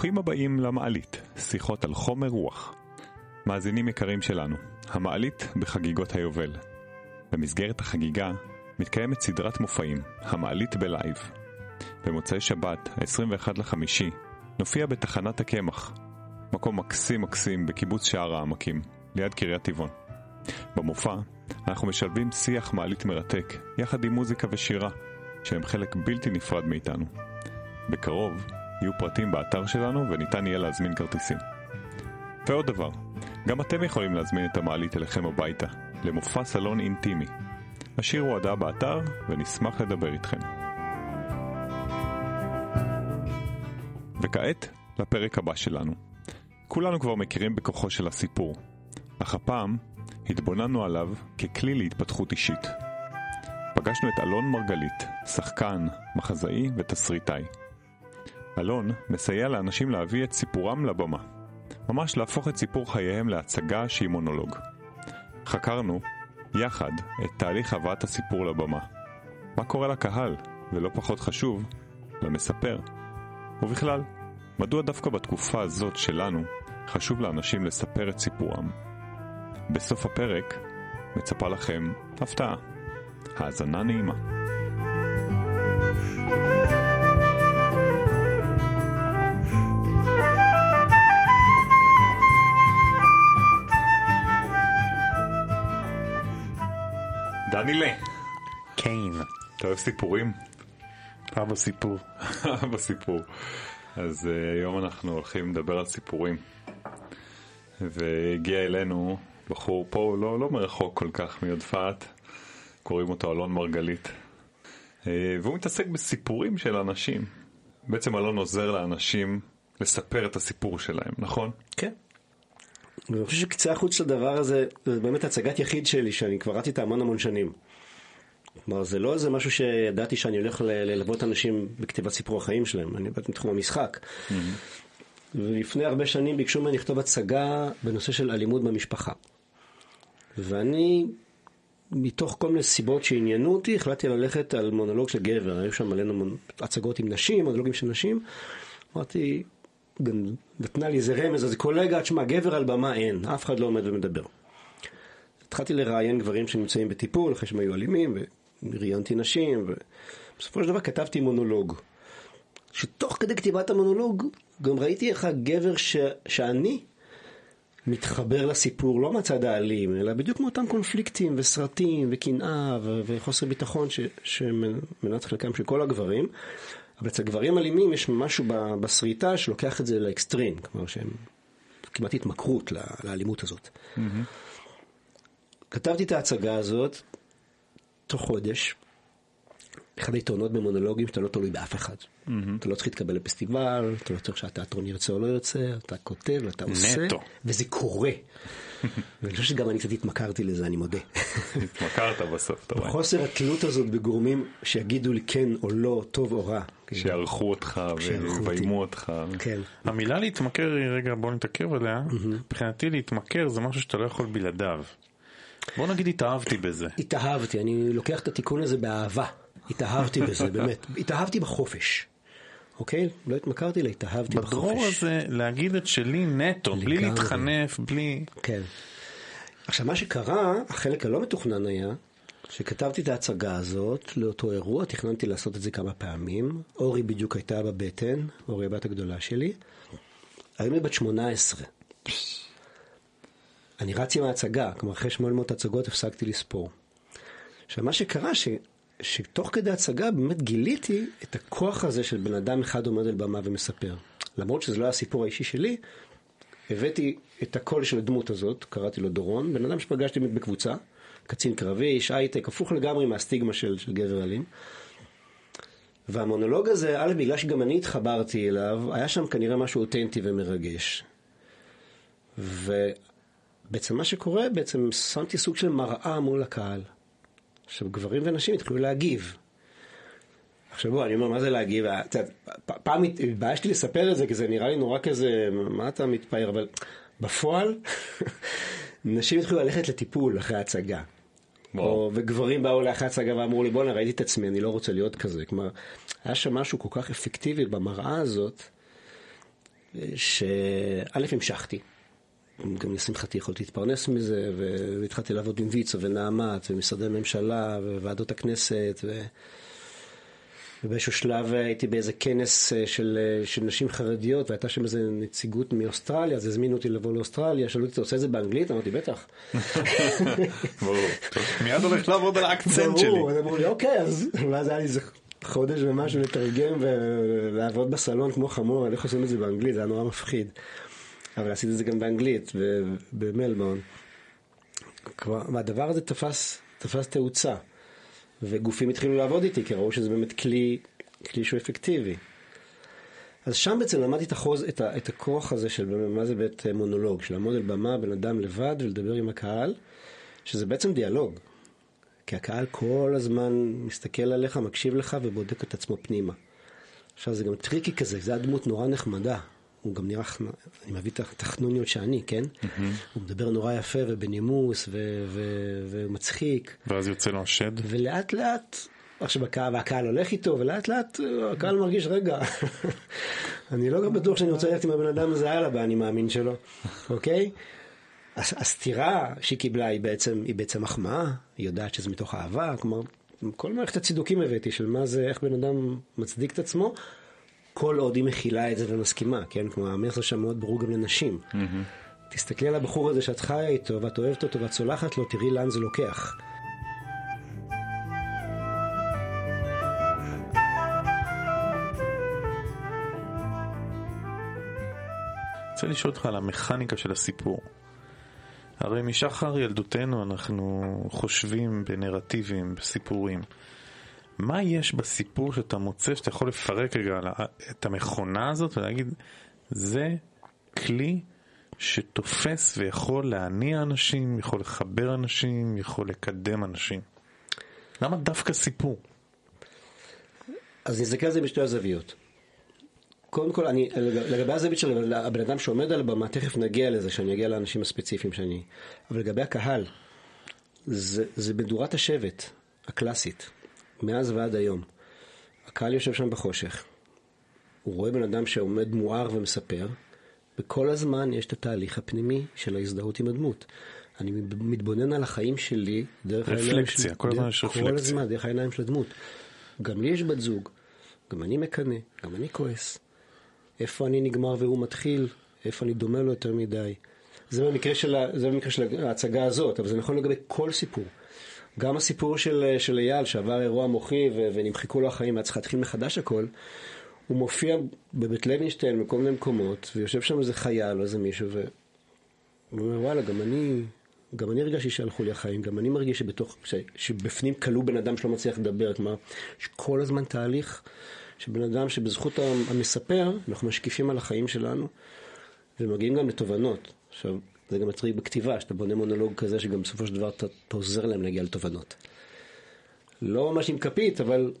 ברוכים הבאים למעלית, שיחות על חומר רוח. מאזינים יקרים שלנו, המעלית בחגיגות היובל. במסגרת החגיגה מתקיימת סדרת מופעים, המעלית בלייב. במוצאי שבת, ה-21 לחמישי, נופיע בתחנת הקמח, מקום מקסים מקסים בקיבוץ שער העמקים, ליד קריית טבעון. במופע אנחנו משלבים שיח מעלית מרתק, יחד עם מוזיקה ושירה, שהם חלק בלתי נפרד מאיתנו. בקרוב יהיו פרטים באתר שלנו וניתן יהיה להזמין כרטיסים. ועוד דבר, גם אתם יכולים להזמין את המעלית אליכם הביתה, למופע סלון אינטימי. השאירו הודעה באתר ונשמח לדבר איתכם. וכעת, לפרק הבא שלנו. כולנו כבר מכירים בכוחו של הסיפור, אך הפעם התבוננו עליו ככלי להתפתחות אישית. פגשנו את אלון מרגלית, שחקן, מחזאי ותסריטאי. אלון מסייע לאנשים להביא את סיפורם לבמה. ממש להפוך את סיפור חייהם להצגה שהיא מונולוג. חקרנו, יחד, את תהליך הבאת הסיפור לבמה. מה קורה לקהל, ולא פחות חשוב, למספר. ובכלל, מדוע דווקא בתקופה הזאת שלנו חשוב לאנשים לספר את סיפורם. בסוף הפרק מצפה לכם הפתעה. האזנה נעימה. דנילה, קיין, אתה אוהב סיפורים? אבא סיפור. בסיפור. אז uh, היום אנחנו הולכים לדבר על סיפורים. והגיע אלינו בחור פה, לא, לא מרחוק כל כך מיודפת, קוראים אותו אלון מרגלית. Uh, והוא מתעסק בסיפורים של אנשים. בעצם אלון עוזר לאנשים לספר את הסיפור שלהם, נכון? כן. ואני חושב שקצה החוץ של הדבר הזה, זה באמת הצגת יחיד שלי, שאני כבר רצתי איתה המון המון שנים. כלומר, זה לא איזה משהו שידעתי שאני הולך ללוות אנשים בכתיבת סיפור החיים שלהם, אני באתי מתחום המשחק. ולפני הרבה שנים ביקשו ממני לכתוב הצגה בנושא של אלימות במשפחה. ואני, מתוך כל מיני סיבות שעניינו אותי, החלטתי ללכת על מונולוג של גבר, היו שם מלא הצגות עם נשים, מונולוגים של נשים. אמרתי, גם נתנה לי איזה רמז, אז קולגה, תשמע, גבר על במה אין, אף אחד לא עומד ומדבר. התחלתי לראיין גברים שנמצאים בטיפול, אחרי שהם היו אלימים, וראיינתי נשים, ובסופו של דבר כתבתי מונולוג. שתוך כדי כתיבת המונולוג, גם ראיתי איך הגבר ש... שאני מתחבר לסיפור, לא מהצד האלים, אלא בדיוק מאותם קונפליקטים וסרטים וקנאה ו... וחוסר ביטחון ש... שמנת חלקם של כל הגברים. אבל אצל גברים אלימים יש משהו ב... בסריטה שלוקח את זה לאקסטרים, כלומר שהם כמעט התמכרות. לאלימות הזאת. Mm-hmm. כתבתי את ההצגה הזאת תוך חודש. אחד היתרונות במונולוגים שאתה לא תלוי באף אחד. Mm-hmm. אתה לא צריך להתקבל לפסטיבל, אתה לא צריך שהתיאטרון ירצה או לא ירצה, אתה כותב, אתה עושה, נטו. וזה קורה. ואני חושב שגם אני קצת התמכרתי לזה, אני מודה. התמכרת בסוף, אתה רואה. חוסר התלות הזאת בגורמים שיגידו לי כן או לא, טוב או רע. שיערכו אותך. ויביימו אותך. כן. המילה להתמכר היא, רגע בוא נתעכב עליה, מבחינתי להתמכר זה משהו שאתה לא יכול בלעדיו. בוא נגיד התאהבתי בזה. התאהבתי, אני לוקח את התיקון הזה באהבה. התאהבתי בזה, באמת. התאהבתי בחופש. אוקיי? לא התמכרתי, אלא התאהבתי בחופש. בדרור הזה להגיד את שלי נטו, בלי. להתחנף, בלי... כן. עכשיו, מה שקרה, החלק הלא מתוכנן היה, שכתבתי את ההצגה הזאת לאותו אירוע, תכננתי לעשות את זה כמה פעמים. אורי בדיוק הייתה בבטן, אורי הבת הגדולה שלי. היום היא בת 18. אני רץ עם ההצגה, כלומר אחרי 800 הצגות הפסקתי לספור. עכשיו, מה שקרה, שתוך כדי הצגה באמת גיליתי את הכוח הזה של בן אדם אחד עומד על במה ומספר. למרות שזה לא היה הסיפור האישי שלי, הבאתי את הקול של הדמות הזאת, קראתי לו דורון, בן אדם שפגשתי באמת בקבוצה, קצין קרבי, איש הייטק, הפוך לגמרי מהסטיגמה של, של גבר אלים. והמונולוג הזה, א', בגלל שגם אני התחברתי אליו, היה שם כנראה משהו אותנטי ומרגש. ובעצם מה שקורה, בעצם שמתי סוג של מראה מול הקהל. עכשיו, גברים ונשים התחילו להגיב. עכשיו בוא, אני אומר, מה זה להגיב? פעם הת- התביישתי לספר את זה, כי זה נראה לי נורא כזה, מה אתה מתפאר? אבל בפועל, נשים התחילו ללכת לטיפול אחרי ההצגה. או, וגברים באו לאחרי ההצגה ואמרו לי, בואנה, ראיתי את עצמי, אני לא רוצה להיות כזה. כלומר, היה שם משהו כל כך אפקטיבי במראה הזאת, שא' המשכתי, גם לשמחתי יכולתי להתפרנס מזה, והתחלתי לעבוד עם ויצו ונעמת ומשרדי ממשלה וועדות הכנסת, ו... ובאיזשהו שלב הייתי באיזה כנס אה, של, אה, של נשים חרדיות, והייתה שם איזה נציגות מאוסטרליה, אז הזמינו אותי לבוא לאוסטרליה, שאלו אותי, אתה עושה את זה באנגלית? אמרתי, בטח. ברור. מיד הולך לעבוד על האקצנט שלי. ברור, אז אמרו לי, אוקיי, אז ואז היה לי איזה חודש ומשהו לתרגם ולעבוד בסלון כמו חמור, אני לא חושב את זה באנגלית, זה היה נורא מפחיד. אבל עשיתי את זה גם באנגלית, במלבורן. והדבר הזה תפס, תפס תאוצה. וגופים התחילו לעבוד איתי, כי ראו שזה באמת כלי, כלי שהוא אפקטיבי. אז שם בעצם למדתי את, החוז, את, ה, את הכוח הזה של מה זה בית מונולוג, של לעמוד על במה, בן אדם לבד ולדבר עם הקהל, שזה בעצם דיאלוג. כי הקהל כל הזמן מסתכל עליך, מקשיב לך ובודק את עצמו פנימה. עכשיו זה גם טריקי כזה, זה הדמות נורא נחמדה. הוא גם נראה, אני מביא את החנוניות שאני, כן? Mm-hmm. הוא מדבר נורא יפה ובנימוס ו- ו- ומצחיק. ואז יוצא לו השד. ולאט לאט, עכשיו הקהל, והקהל הולך איתו, ולאט לאט הקהל מרגיש, רגע, אני לא גם בטוח שאני רוצה ללכת עם הבן אדם הזה הלאה באני מאמין שלו, אוקיי? הסתירה שהיא קיבלה היא בעצם, היא בעצם מחמאה, היא יודעת שזה מתוך אהבה, כלומר, כל מערכת הצידוקים הבאתי של מה זה, איך בן אדם מצדיק את עצמו, כל עוד היא מכילה את זה ומסכימה, כן? כמו המסר שם מאוד ברור גם לנשים. Mm-hmm. תסתכלי על הבחור הזה שאת חיה איתו, ואת אוהבת אותו ואת סולחת לו, תראי לאן זה לוקח. רוצה לשאול אותך על המכניקה של הסיפור. הרי משחר ילדותנו אנחנו חושבים בנרטיבים, בסיפורים. מה יש בסיפור שאתה מוצא שאתה יכול לפרק רגע את המכונה הזאת ולהגיד זה כלי שתופס ויכול להניע אנשים, יכול לחבר אנשים, יכול לקדם אנשים. למה דווקא סיפור? אז נסתכל על זה בשתי הזוויות. קודם כל, אני, לגבי הזווית של הבן אדם שעומד על הבמה, תכף נגיע לזה, שאני אגיע לאנשים הספציפיים שאני... אבל לגבי הקהל, זה, זה מדורת השבט הקלאסית. מאז ועד היום. הקהל יושב שם בחושך, הוא רואה בן אדם שעומד מואר ומספר, וכל הזמן יש את התהליך הפנימי של ההזדהות עם הדמות. אני מתבונן על החיים שלי דרך העיניים של... רפלקציה, כל הזמן יש רפלקציה. כל הזמן, דרך העיניים של הדמות. גם לי יש בת זוג, גם אני מקנא, גם אני כועס. איפה אני נגמר והוא מתחיל, איפה אני דומה לו יותר מדי. זה במקרה של, זה במקרה של ההצגה הזאת, אבל זה נכון לגבי כל סיפור. גם הסיפור של, של אייל שעבר אירוע מוחי ו, ונמחקו לו החיים והיה צריך להתחיל מחדש הכל, הוא מופיע בבית לוינשטיין בכל מיני מקומות ויושב שם איזה חייל או איזה מישהו והוא אומר וואלה גם אני, גם אני הרגשתי שהלכו לי החיים, גם אני מרגיש שבתוך, ש, שבפנים כלוא בן אדם שלא מצליח לדבר, כלומר יש כל הזמן תהליך שבן אדם שבזכות המספר אנחנו משקיפים על החיים שלנו ומגיעים גם לתובנות. עכשיו, זה גם מטריד בכתיבה, שאתה בונה מונולוג כזה שגם בסופו של דבר אתה, אתה עוזר להם להגיע לתובנות. לא ממש עם כפית, אבל...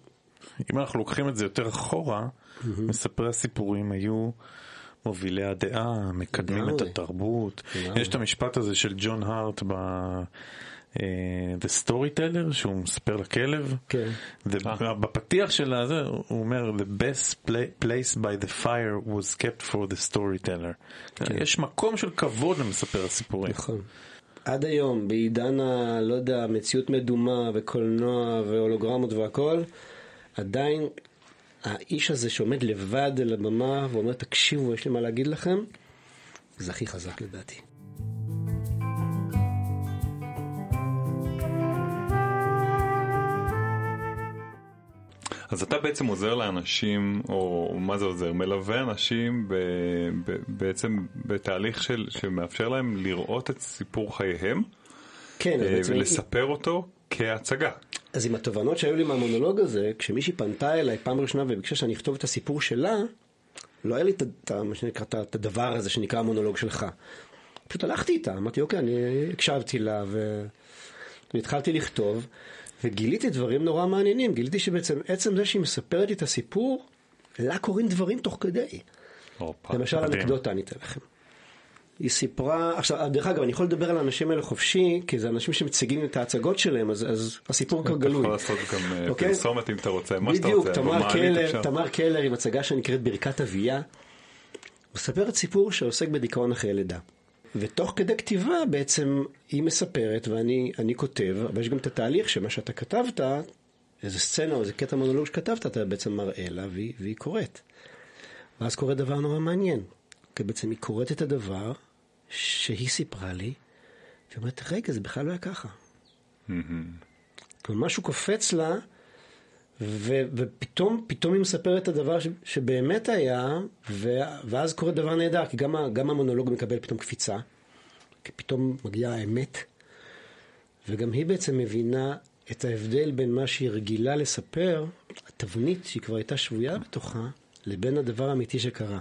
אם אנחנו לוקחים את זה יותר אחורה, mm-hmm. מספרי הסיפורים היו מובילי הדעה, מקדמים את התרבות. יש את המשפט הזה של ג'ון הארט ב... Uh, The Storyteller שהוא מספר לכלב כן. ובפתיח של הזה הוא אומר the best place by the fire was kept for the storyteller כן. יש מקום של כבוד למספר הסיפורים. נכון. עד היום בעידן ה... לא יודע מציאות מדומה וקולנוע והולוגרמות והכל עדיין האיש הזה שעומד לבד על הבמה ואומר תקשיבו יש לי מה להגיד לכם זה הכי חזק לדעתי. אז אתה בעצם עוזר לאנשים, או מה זה עוזר? מלווה אנשים ב, ב, בעצם בתהליך של, שמאפשר להם לראות את סיפור חייהם, כן, אה, ולספר אותו כהצגה. אז עם התובנות שהיו לי מהמונולוג הזה, כשמישהי פנתה אליי פעם ראשונה וביקשה שאני אכתוב את הסיפור שלה, לא היה לי את הדבר הזה שנקרא המונולוג שלך. פשוט הלכתי איתה, אמרתי, אוקיי, אני הקשבתי לה ו... והתחלתי לכתוב. וגיליתי דברים נורא מעניינים, גיליתי שבעצם עצם זה שהיא מספרת לי את הסיפור, לה קורים דברים תוך כדי. אופה, למשל אנקדוטה אני אתן לכם. היא סיפרה, עכשיו דרך אגב אני יכול לדבר על האנשים האלה חופשי, כי זה אנשים שמציגים את ההצגות שלהם, אז, אז הסיפור כבר גלוי. אתה יכול לעשות גם אה, אוקיי? פרסומת אם אתה רוצה, מה שאתה רוצה. בדיוק, תמר קלר עם הצגה שנקראת ברכת אביה. מספרת סיפור שעוסק בדיכאון אחרי לידה. ותוך כדי כתיבה בעצם היא מספרת ואני אני כותב, אבל יש גם את התהליך שמה שאתה כתבת, איזה סצנה או איזה קטע מונולוג שכתבת, אתה בעצם מראה לה והיא, והיא קוראת. ואז קורה דבר נורא מעניין. כי בעצם היא קוראת את הדבר שהיא סיפרה לי, והיא אומרת, רגע, זה בכלל לא היה ככה. כלומר, משהו קופץ לה, ו- ופתאום פתאום היא מספרת את הדבר ש- שבאמת היה, ו- ואז קורה דבר נהדר, כי גם, גם המונולוג מקבל פתאום קפיצה, כי פתאום מגיעה האמת, וגם היא בעצם מבינה את ההבדל בין מה שהיא רגילה לספר, התבנית שהיא כבר הייתה שבויה בתוכה, לבין הדבר האמיתי שקרה.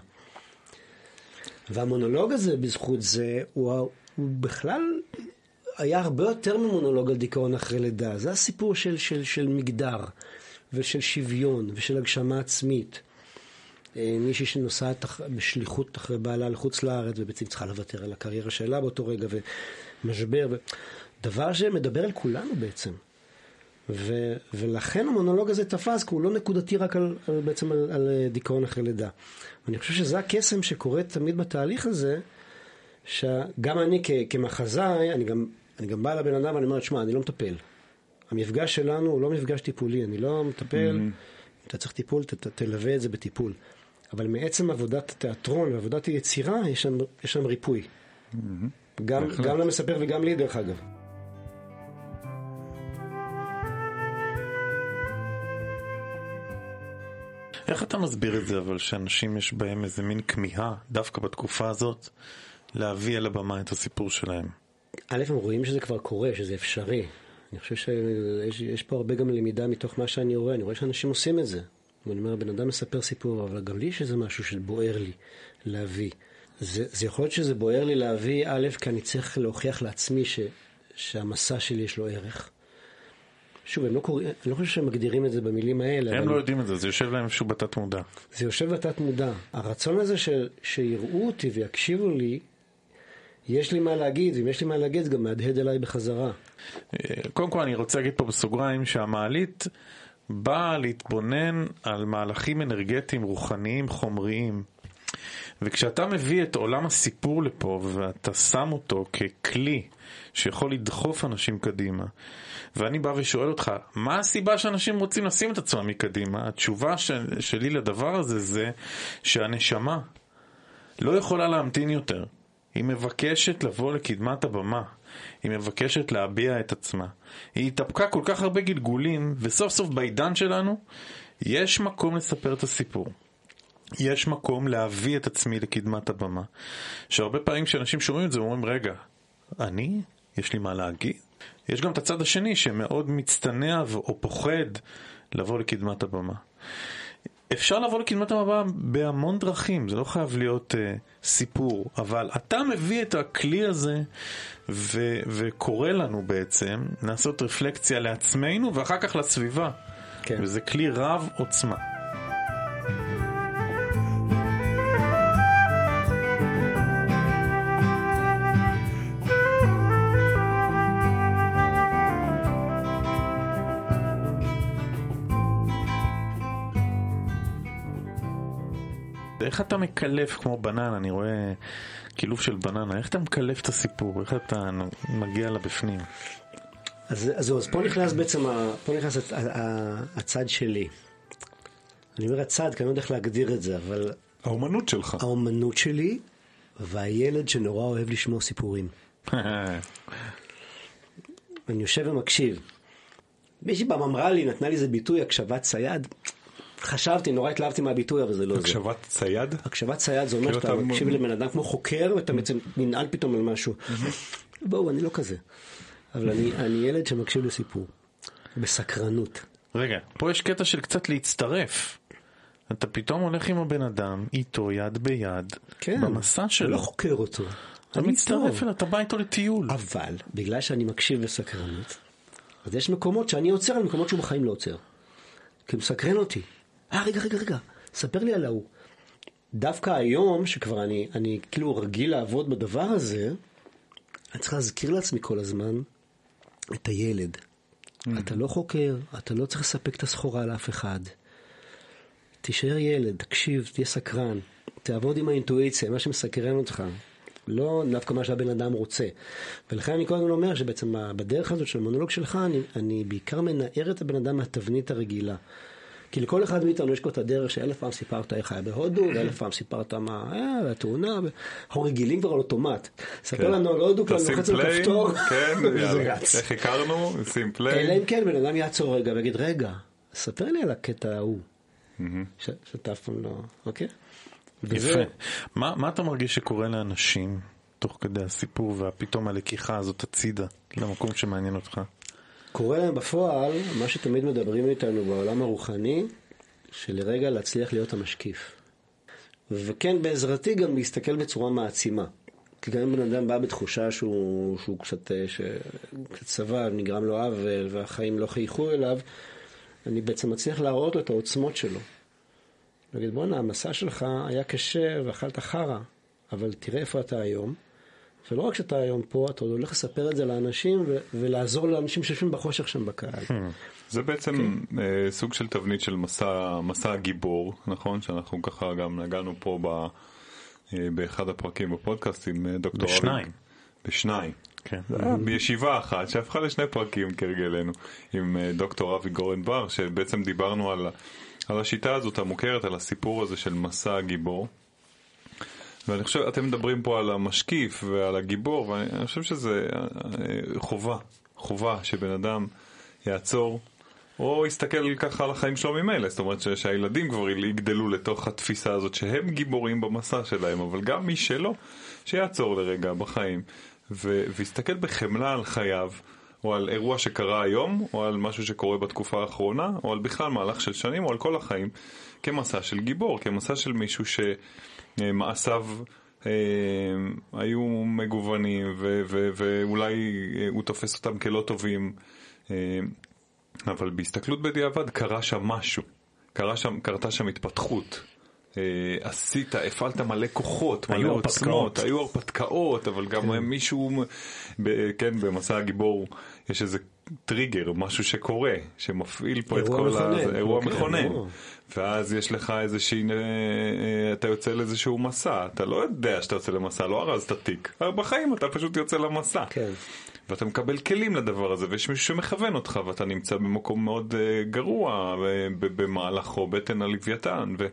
והמונולוג הזה, בזכות זה, הוא, הוא בכלל היה הרבה יותר ממונולוג על דיכאון אחרי לידה. זה הסיפור של, של, של מגדר, ושל שוויון, ושל הגשמה עצמית. אה, מישהי שנוסעת בשליחות אחרי בעלה לחוץ לארץ, ובעצם צריכה לוותר על הקריירה שלה באותו רגע, ומשבר, ו... דבר שמדבר על כולנו בעצם. ו, ולכן המונולוג הזה תפס, כי הוא לא נקודתי רק על, על, בעצם על, על אה, דיכאון אחרי לידה. ואני חושב שזה הקסם שקורה תמיד בתהליך הזה, שגם אני כ, כמחזאי, אני גם, אני גם בא לבן אדם ואני אומר, שמע, אני לא מטפל. המפגש שלנו הוא לא מפגש טיפולי, אני לא מטפל, אם אתה צריך טיפול, ת, ת, תלווה את זה בטיפול. אבל מעצם עבודת התיאטרון ועבודת היצירה, יש שם, יש שם ריפוי. גם, בהחלט. גם למספר וגם לי, דרך אגב. איך אתה מסביר את זה אבל שאנשים יש בהם איזה מין כמיהה דווקא בתקופה הזאת להביא על הבמה את הסיפור שלהם? א', הם רואים שזה כבר קורה, שזה אפשרי. אני חושב שיש יש פה הרבה גם למידה מתוך מה שאני רואה, אני רואה שאנשים עושים את זה. ואני אומר, הבן אדם מספר סיפור, אבל גם לי יש איזה משהו שבוער לי להביא. זה, זה יכול להיות שזה בוער לי להביא, א', כי אני צריך להוכיח לעצמי ש, שהמסע שלי יש לו ערך. שוב, הם לא קוראים, אני לא חושב שהם מגדירים את זה במילים האלה. הם אבל לא יודעים את זה, זה יושב להם איפשהו בתת מודע. זה יושב בתת מודע. הרצון הזה ש, שיראו אותי ויקשיבו לי, יש לי מה להגיד, ואם יש לי מה להגיד, זה גם מהדהד אליי בחזרה. אה, קודם כל אני רוצה להגיד פה בסוגריים שהמעלית באה להתבונן על מהלכים אנרגטיים, רוחניים, חומריים. וכשאתה מביא את עולם הסיפור לפה ואתה שם אותו ככלי שיכול לדחוף אנשים קדימה, ואני בא ושואל אותך, מה הסיבה שאנשים רוצים לשים את עצמם מקדימה? התשובה של, שלי לדבר הזה זה שהנשמה לא יכולה להמתין יותר. היא מבקשת לבוא לקדמת הבמה. היא מבקשת להביע את עצמה. היא התאפקה כל כך הרבה גלגולים, וסוף סוף בעידן שלנו, יש מקום לספר את הסיפור. יש מקום להביא את עצמי לקדמת הבמה. שהרבה פעמים כשאנשים שומעים את זה, אומרים, רגע, אני? יש לי מה להגיד? יש גם את הצד השני שמאוד מצטנע או פוחד לבוא לקדמת הבמה. אפשר לבוא לקדמת הבמה בהמון דרכים, זה לא חייב להיות uh, סיפור, אבל אתה מביא את הכלי הזה ו- וקורא לנו בעצם לעשות רפלקציה לעצמנו ואחר כך לסביבה. כן. וזה כלי רב עוצמה. איך אתה מקלף כמו בננה, אני רואה קילוף של בננה, איך אתה מקלף את הסיפור, איך אתה מגיע לבפנים? אז, אז, זהו, אז פה נכנס בעצם, ה, פה נכנס הצ, ה- ה- הצד שלי. אני אומר הצד, כי אני לא יודע איך להגדיר את זה, אבל האומנות שלך. האומנות שלי והילד שנורא אוהב לשמוע סיפורים. אני יושב ומקשיב. מישהי פעם אמרה לי, נתנה לי איזה ביטוי, הקשבת צייד. חשבתי, נורא התלהבתי מהביטוי, אבל זה לא זה. הקשבת צייד? הקשבת צייד זה אומר כאילו שאתה אתה- מקשיב לבן אדם כמו חוקר ואתה בעצם ננעל פתאום על משהו. בואו, אני לא כזה. אבל אני אני ילד שמקשיב לסיפור. בסקרנות. רגע, פה יש קטע של קצת להצטרף. אתה פתאום הולך עם הבן אדם, איתו יד ביד, כן. במסע אני שלו. לא חוקר אותו. אתה אני מצטרף. אליו, אתה בא איתו לטיול. אבל, בגלל שאני מקשיב בסקרנות, אז יש מקומות שאני עוצר על מקומות שהוא בחיים לא עוצר. כי הוא מסקרן אותי. אה, רגע, רגע, רגע, ספר לי על ההוא. דווקא היום, שכבר אני, אני כאילו רגיל לעבוד בדבר הזה, אני צריך להזכיר לעצמי כל הזמן את הילד. אתה לא חוקר, אתה לא צריך לספק את הסחורה לאף אחד. תישאר ילד, תקשיב, תהיה סקרן. תעבוד עם האינטואיציה, מה שמסקרן אותך. לא דווקא מה שהבן אדם רוצה. ולכן אני כל הזמן אומר שבעצם בדרך הזאת של המונולוג שלך, אני, אני בעיקר מנער את הבן אדם מהתבנית הרגילה. כי לכל אחד מאיתנו יש פה את הדרך שאלף פעם סיפרת איך היה בהודו, ואלף פעם סיפרת מה היה, והתאונה, אנחנו רגילים כבר על אוטומט. ספר כן. לנו על הודו, כבר לוחץ על כפתור, וזה. רץ. איך הכרנו? שים פליי. אלא אם כן בן אדם יעצור רגע ויגיד, רגע, ספר לי על הקטע ההוא. שאתה אף פעם לא, אוקיי? יפה. מה אתה מרגיש שקורה לאנשים תוך כדי הסיפור והפתאום הלקיחה הזאת הצידה למקום שמעניין אותך? קורה להם בפועל מה שתמיד מדברים איתנו בעולם הרוחני, שלרגע להצליח להיות המשקיף. וכן בעזרתי גם להסתכל בצורה מעצימה. כי גם אם בן אדם בא בתחושה שהוא, שהוא קצת, אה, קצת סבל, נגרם לו עוול והחיים לא חייכו אליו, אני בעצם מצליח להראות לו את העוצמות שלו. להגיד, בואנה, המסע שלך היה קשה ואכלת חרא, אבל תראה איפה אתה היום. ולא רק שאתה היום פה, אתה עוד הולך לספר את זה לאנשים ו- ולעזור לאנשים שיושבים בחושך שם בקהל. זה בעצם אה, סוג של תבנית של מסע, מסע הגיבור, נכון? שאנחנו ככה גם נגענו פה ב, אה, באחד הפרקים בפודקאסט עם אה, דוקטור אבי. בשניים. בשניים. כן. בישיבה אחת שהפכה לשני פרקים כהרגלנו עם אה, דוקטור אבי גורן בר שבעצם דיברנו על, על השיטה הזאת המוכרת, על הסיפור הזה של מסע הגיבור. ואני חושב, אתם מדברים פה על המשקיף ועל הגיבור, ואני חושב שזה אה, אה, חובה, חובה שבן אדם יעצור, או יסתכל ככה על החיים שלו ממילא, זאת אומרת ש- שהילדים כבר יגדלו לתוך התפיסה הזאת שהם גיבורים במסע שלהם, אבל גם מי שלא, שיעצור לרגע בחיים, ויסתכל בחמלה על חייו. או על אירוע שקרה היום, או על משהו שקורה בתקופה האחרונה, או על בכלל מהלך של שנים, או על כל החיים, כמסע של גיבור, כמסע של מישהו שמעשיו אה, היו מגוונים, ו- ו- ואולי אה, הוא תופס אותם כלא טובים, אה, אבל בהסתכלות בדיעבד קרה שם משהו, קרה שם, קרתה שם התפתחות. אה, עשית, הפעלת מלא כוחות, היו מלא הרפתקאות. עוצמות, היו הרפתקאות, אבל גם מישהו, ב- כן, במסע הגיבור יש איזה טריגר, משהו שקורה, שמפעיל פה את אירוע כל מכונן, ה... זה אירוע אוקיי, מכונן. ואז יש לך איזושהי, אה, אה, אתה יוצא לאיזשהו מסע, אתה לא יודע שאתה יוצא למסע, לא ארזת תיק. בחיים אתה פשוט יוצא למסע. כן. ואתה מקבל כלים לדבר הזה, ויש מישהו שמכוון אותך, ואתה נמצא במקום מאוד אה, גרוע אה, במהלכו, בטן הלוויתן, ו...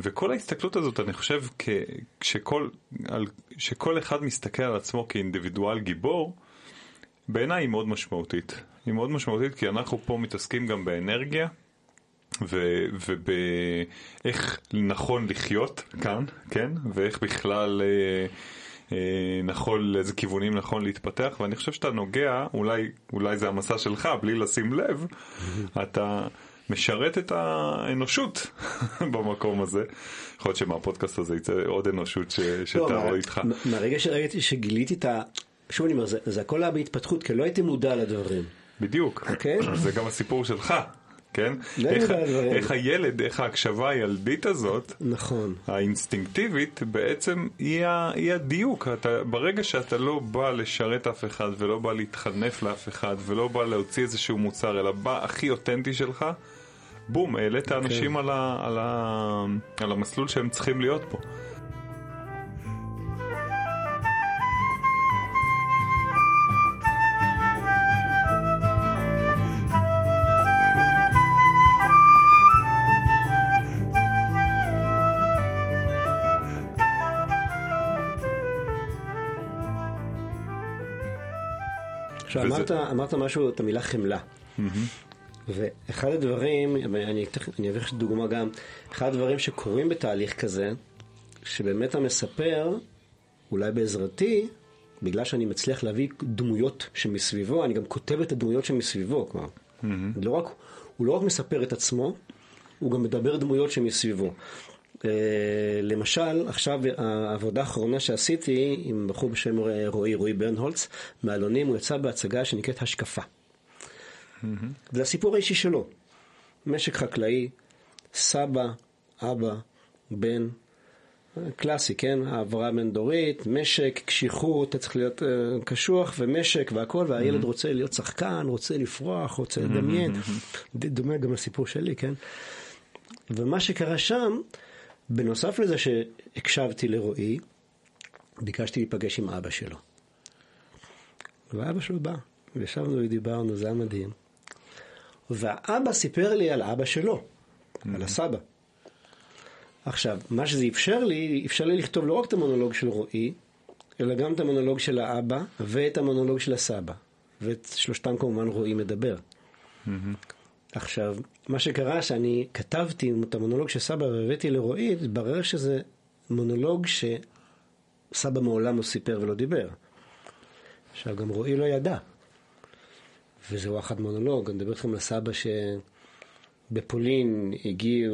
וכל ההסתכלות הזאת, אני חושב, כ... שכל, על... שכל אחד מסתכל על עצמו כאינדיבידואל גיבור, בעיניי היא מאוד משמעותית. היא מאוד משמעותית כי אנחנו פה מתעסקים גם באנרגיה, ו- ובאיך נכון לחיות כאן, כן? ואיך בכלל אה, אה, נכון, לאיזה כיוונים נכון להתפתח, ואני חושב שאתה נוגע, אולי, אולי זה המסע שלך, בלי לשים לב, אתה משרת את האנושות במקום הזה. יכול להיות שמהפודקאסט הזה יצא עוד אנושות ש- לא, מה- איתך. מהרגע שראיתי שגיליתי את ה... שוב אני אומר, זה, זה הכל היה בהתפתחות, כי לא הייתי מודע לדברים. בדיוק. אוקיי. זה גם הסיפור שלך, כן? איך. איך הילד, איך ההקשבה הילדית הזאת, נכון. האינסטינקטיבית, בעצם היא, ה, היא הדיוק. אתה, ברגע שאתה לא בא לשרת אף אחד, ולא בא להתחנף לאף אחד, ולא בא להוציא איזשהו מוצר, אלא בא הכי אותנטי שלך, בום, העלית אנשים על, ה, על, ה, על המסלול שהם צריכים להיות פה. וזה- אמרת, משהו, את המילה חמלה. ואחד הדברים, אני, אני אביא לך דוגמה גם, אחד הדברים שקורים בתהליך כזה, שבאמת המספר, אולי בעזרתי, בגלל שאני מצליח להביא דמויות שמסביבו, אני גם כותב את הדמויות שמסביבו, כלומר. לא רק, הוא לא רק מספר את עצמו, הוא גם מדבר דמויות שמסביבו. אה, למשל, עכשיו העבודה האחרונה שעשיתי עם בחור בשם רועי, רועי ברנהולץ, מאלונים, הוא יצא בהצגה שנקראת השקפה. זה הסיפור האישי שלו. משק חקלאי, סבא, אבא, בן, קלאסי, כן? העברה בין דורית, משק, קשיחות, אתה צריך להיות uh, קשוח, ומשק והכל, והילד רוצה להיות שחקן, רוצה לפרוח, רוצה לדמיין. ד- דומה גם לסיפור שלי, כן? ומה שקרה שם, בנוסף לזה שהקשבתי לרועי, ביקשתי להיפגש עם אבא שלו. ואבא שלו בא, וישבנו ודיברנו, זה היה מדהים. והאבא סיפר לי על אבא שלו, על הסבא. עכשיו, מה שזה אפשר לי, אפשר לי לכתוב לא רק את המונולוג של רועי, אלא גם את המונולוג של האבא ואת המונולוג של הסבא. ואת שלושתם כמובן רועי מדבר. עכשיו, מה שקרה שאני כתבתי את המונולוג של סבא והבאתי לרועי, התברר שזה מונולוג שסבא מעולם לא סיפר ולא דיבר. עכשיו, גם רועי לא ידע. וזה וואחד מונולוג, אני מדבר איתכם על סבא שבפולין הגיע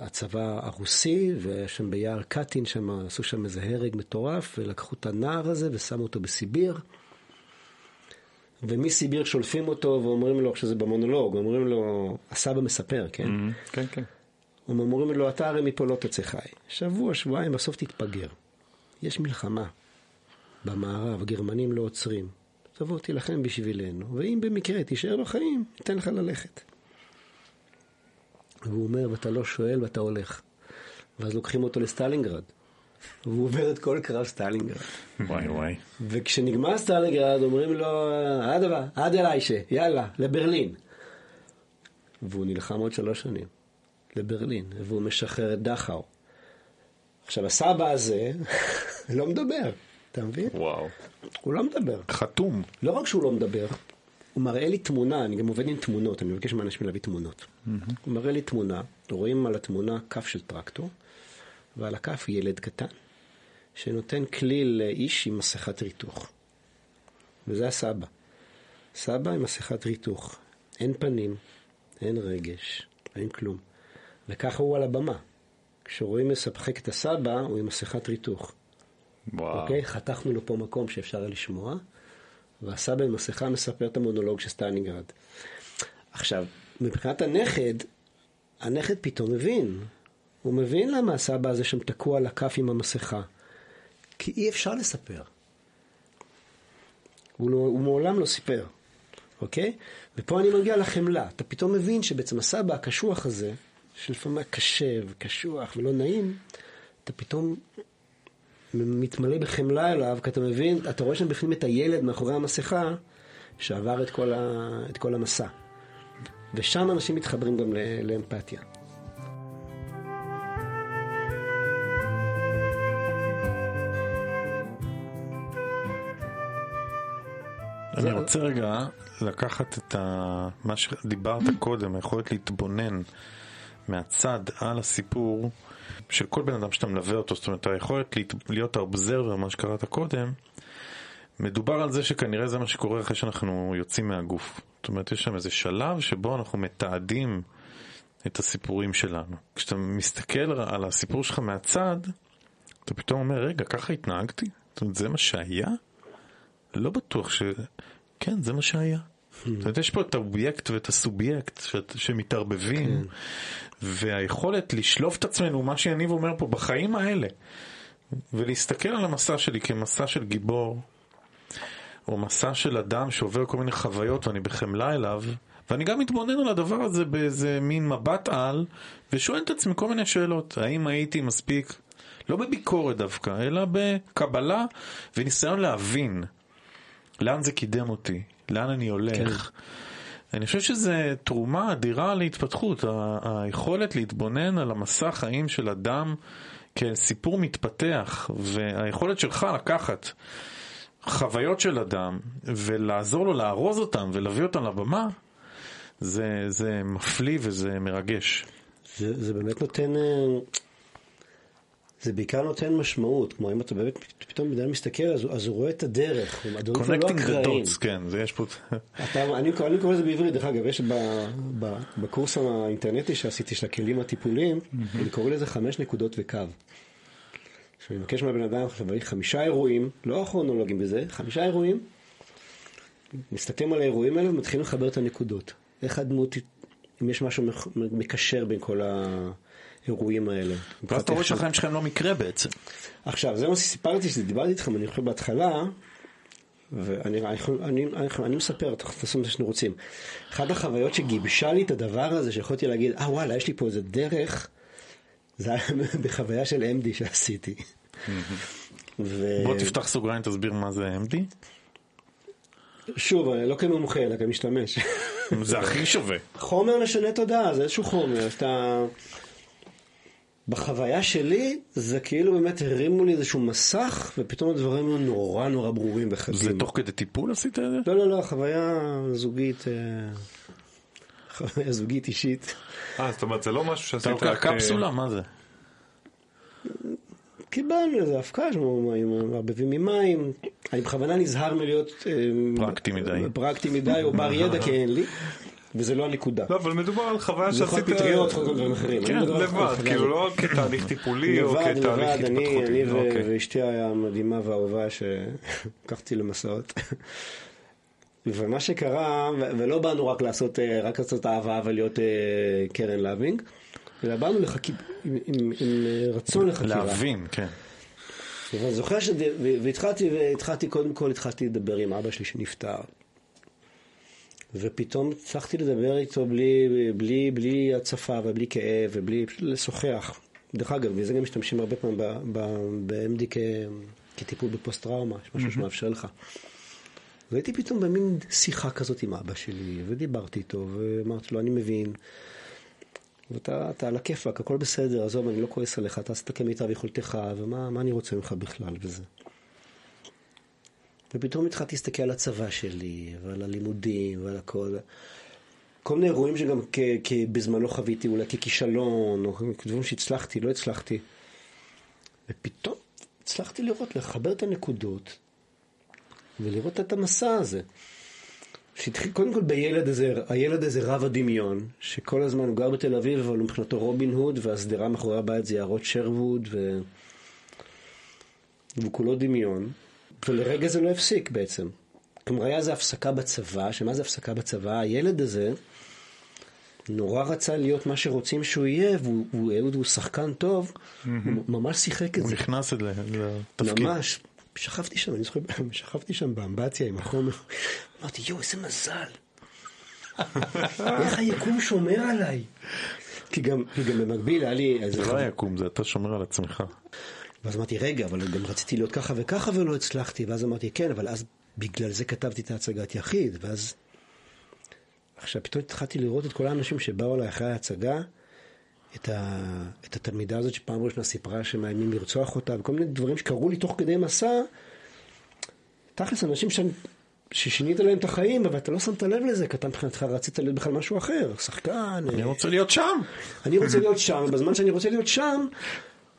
הצבא הרוסי, ושם ביער קטין, שם עשו שם איזה הרג מטורף, ולקחו את הנער הזה ושמו אותו בסיביר. ומסיביר שולפים אותו ואומרים לו, שזה במונולוג, אומרים לו, הסבא מספר, כן? Mm-hmm. כן, כן. הם אומרים לו, אתה הרי מפה לא תצא חי. שבוע, שבועיים, בסוף תתפגר. יש מלחמה במערב, הגרמנים לא עוצרים. תבוא תילחם בשבילנו, ואם במקרה תישאר בחיים, ניתן לך ללכת. והוא אומר, ואתה לא שואל ואתה הולך. ואז לוקחים אותו לסטלינגרד. והוא עובר את כל קרב סטלינגרד. וואי וואי. וכשנגמר סטלינגרד אומרים לו, давай, дальше, יאללה, לברלין. והוא נלחם עוד שלוש שנים, לברלין, והוא משחרר את דכאו. עכשיו, הסבא הזה לא מדבר, אתה מבין? וואו. הוא לא מדבר. חתום. לא רק שהוא לא מדבר, הוא מראה לי תמונה, אני גם עובד עם תמונות, אני מבקש מאנשים להביא תמונות. הוא מראה לי תמונה, רואים על התמונה כף של טרקטור, ועל הכף ילד קטן, שנותן כלי לאיש עם מסכת ריתוך. וזה הסבא. סבא עם מסכת ריתוך. אין פנים, אין רגש, אין כלום. וככה הוא על הבמה. כשרואים משחק את הסבא, הוא עם מסכת ריתוך. וואו. אוקיי? חתכנו לו פה מקום שאפשר לשמוע, והסבא עם מסכה מספר את המונולוג של סטלינגרד. עכשיו, מבחינת הנכד, הנכד פתאום מבין. הוא מבין למה הסבא הזה שם תקוע על הכף עם המסכה. כי אי אפשר לספר. הוא, לא, הוא מעולם לא סיפר, אוקיי? ופה אני מגיע לחמלה. אתה פתאום מבין שבעצם הסבא הקשוח הזה, שלפעמים היה קשה וקשוח ולא נעים, אתה פתאום מתמלא בחמלה אליו, כי אתה מבין, אתה רואה שם בפנים את הילד מאחורי המסכה, שעבר את כל, ה, את כל המסע. ושם אנשים מתחברים גם לאמפתיה. אני רוצה רגע לקחת את ה... מה שדיברת קודם, היכולת להתבונן מהצד על הסיפור של כל בן אדם שאתה מלווה אותו, זאת אומרת היכולת להיות האובזרבר, מה שקראת קודם, מדובר על זה שכנראה זה מה שקורה אחרי שאנחנו יוצאים מהגוף. זאת אומרת, יש שם איזה שלב שבו אנחנו מתעדים את הסיפורים שלנו. כשאתה מסתכל על הסיפור שלך מהצד, אתה פתאום אומר, רגע, ככה התנהגתי? זאת אומרת, זה מה שהיה? לא בטוח ש... כן, זה מה שהיה. זאת אומרת, יש פה את האובייקט ואת הסובייקט. שמתערבבים, והיכולת לשלוף את עצמנו, מה שיניב אומר פה, בחיים האלה, ולהסתכל על המסע שלי כמסע של גיבור, או מסע של אדם שעובר כל מיני חוויות ואני בחמלה אליו, ואני גם מתבונן על הדבר הזה באיזה מין מבט על, ושואל את עצמי כל מיני שאלות. האם הייתי מספיק, לא בביקורת דווקא, אלא בקבלה וניסיון להבין לאן זה קידם אותי, לאן אני הולך. אני חושב שזה תרומה אדירה להתפתחות, היכולת להתבונן על המסע חיים של אדם כסיפור מתפתח, והיכולת שלך לקחת חוויות של אדם ולעזור לו לארוז אותם ולהביא אותם לבמה, זה, זה מפליא וזה מרגש. זה, זה באמת נותן, אה, זה בעיקר נותן משמעות, כמו אם אתה באמת פתאום בן אדם מסתכל, אז, אז הוא רואה את הדרך, הדברים לא dots, כן, זה יש פה... אתה, אני, אני קורא לזה בעברית, דרך אגב, יש ב, ב, בקורס האינטרנטי שעשיתי של הכלים הטיפוליים, אני קורא לזה חמש נקודות וקו. שאני מבקש מהבן אדם עכשיו חמישה אירועים, לא הכרונולוגים בזה, חמישה אירועים, מסתכלים על האירועים האלה ומתחילים לחבר את הנקודות. איך הדמות, אם יש משהו מקשר בין כל האירועים האלה. ואז אתה רואה שהחיים שלכם לא מקרה בעצם. עכשיו, זה מה שסיפרתי, שדיברתי איתכם, אני חושב בהתחלה, ואני אני, אני, אני, אני מספר, תעשו מה שאתם רוצים. אחת החוויות שגיבשה לי את הדבר הזה, שיכולתי להגיד, אה וואלה, יש לי פה איזה דרך, זה היה בחוויה של MD שעשיתי. ו- בוא תפתח סוגריים, תסביר מה זה MD. שוב, לא כמומחה, אלא כמשתמש. זה הכי שווה. חומר משנה תודעה, זה איזשהו חומר, שאתה... בחוויה שלי, זה כאילו באמת הרימו לי איזשהו מסך, ופתאום הדברים היו נורא נורא ברורים וחדים. זה תוך כדי טיפול עשית את זה? לא, לא, לא, חוויה זוגית, אה, חוויה זוגית אישית. אה, זאת אומרת, זה לא משהו אתה שעשית לוקח רק... אה, קפסולה? מה זה? קיבלנו איזה הפקעה, מערבבים עם מים. אני בכוונה נזהר מלהיות... אה, פרקטי מדי. פרקטי מדי או בר ידע, כי אין לי, וזה לא הנקודה. לא, אבל מדובר על חוויה זה יכול שעשית... להיות פטריות, יכול להיות דברים אחרים. כן, על לבד, כאילו. לא כתהליך טיפולי או לבד, כתהליך לבד, אני, התפתחותי. אני ו- אוקיי. ואשתי המדהימה והאהובה שלקחתי למסעות. ומה שקרה, ו- ולא באנו רק לעשות, אה, רק לעשות אהבה ולהיות אה, קרן לאבינג, אלא באנו לחכי, עם, עם, עם אה, רצון לחקירה. להבין, כן. ואני זוכר ש... ו- והתחלתי, והתחלתי, קודם כל התחלתי לדבר עם אבא שלי שנפטר. ופתאום הצלחתי לדבר איתו בלי, בלי, בלי הצפה ובלי כאב ובלי, לשוחח. דרך אגב, בזה גם משתמשים הרבה פעמים ב-MD כ- כטיפול בפוסט טראומה, יש משהו שמאפשר לך. והייתי פתאום במין שיחה כזאת עם אבא שלי, ודיברתי איתו, ואמרתי לו, אני מבין, ואתה אתה על הכיפאק, הכל בסדר, עזוב, אני לא כועס עליך, אתה עשית כמיטב יכולתך, ומה מה אני רוצה ממך בכלל וזה. ופתאום התחלתי להסתכל על הצבא שלי, ועל הלימודים, ועל הכל. כל מיני אירועים שגם כ- כ- בזמנו חוויתי, אולי ככישלון, או דברים שהצלחתי, לא הצלחתי. ופתאום הצלחתי לראות, לחבר את הנקודות, ולראות את המסע הזה. שהתחיל קודם כל בילד הזה, הילד הזה רב הדמיון, שכל הזמן הוא גר בתל אביב, אבל הוא מבחינתו רובין הוד, והשדרה מאחורי הבית זה יערות שרווד, ו... והוא כולו דמיון, ולרגע זה לא הפסיק בעצם. כלומר, היה איזו הפסקה בצבא, שמה זה הפסקה בצבא? הילד הזה נורא רצה להיות מה שרוצים שהוא יהיה, והוא הוא, אהוד הוא שחקן טוב, הוא ממש שיחק את הוא זה. נכנס ל- לתפקיד. ממש. שכבתי שם, אני זוכר, שכבתי שם באמבטיה עם החומר. אמרתי, יואו, איזה מזל. איך היקום שומר עליי? כי גם, כי גם במקביל היה לי. זה לא היקום, זה אתה שומר על עצמך. ואז אמרתי, רגע, אבל גם רציתי להיות ככה וככה ולא הצלחתי. ואז אמרתי, כן, אבל אז בגלל זה כתבתי את ההצגת יחיד. ואז... עכשיו, פתאום התחלתי לראות את כל האנשים שבאו אליי אחרי ההצגה, את, ה... את התלמידה הזאת שפעם ראשונה סיפרה שמאיימים לרצוח אותה, וכל מיני דברים שקרו לי תוך כדי מסע. תכלס, אנשים שאני... ששינית להם את החיים, אבל אתה לא שמת לב לזה, כי אתה מבחינתך רצית להיות בכלל משהו אחר, שחקן. אני אה, רוצה להיות שם. אני רוצה להיות שם, ובזמן שאני רוצה להיות שם,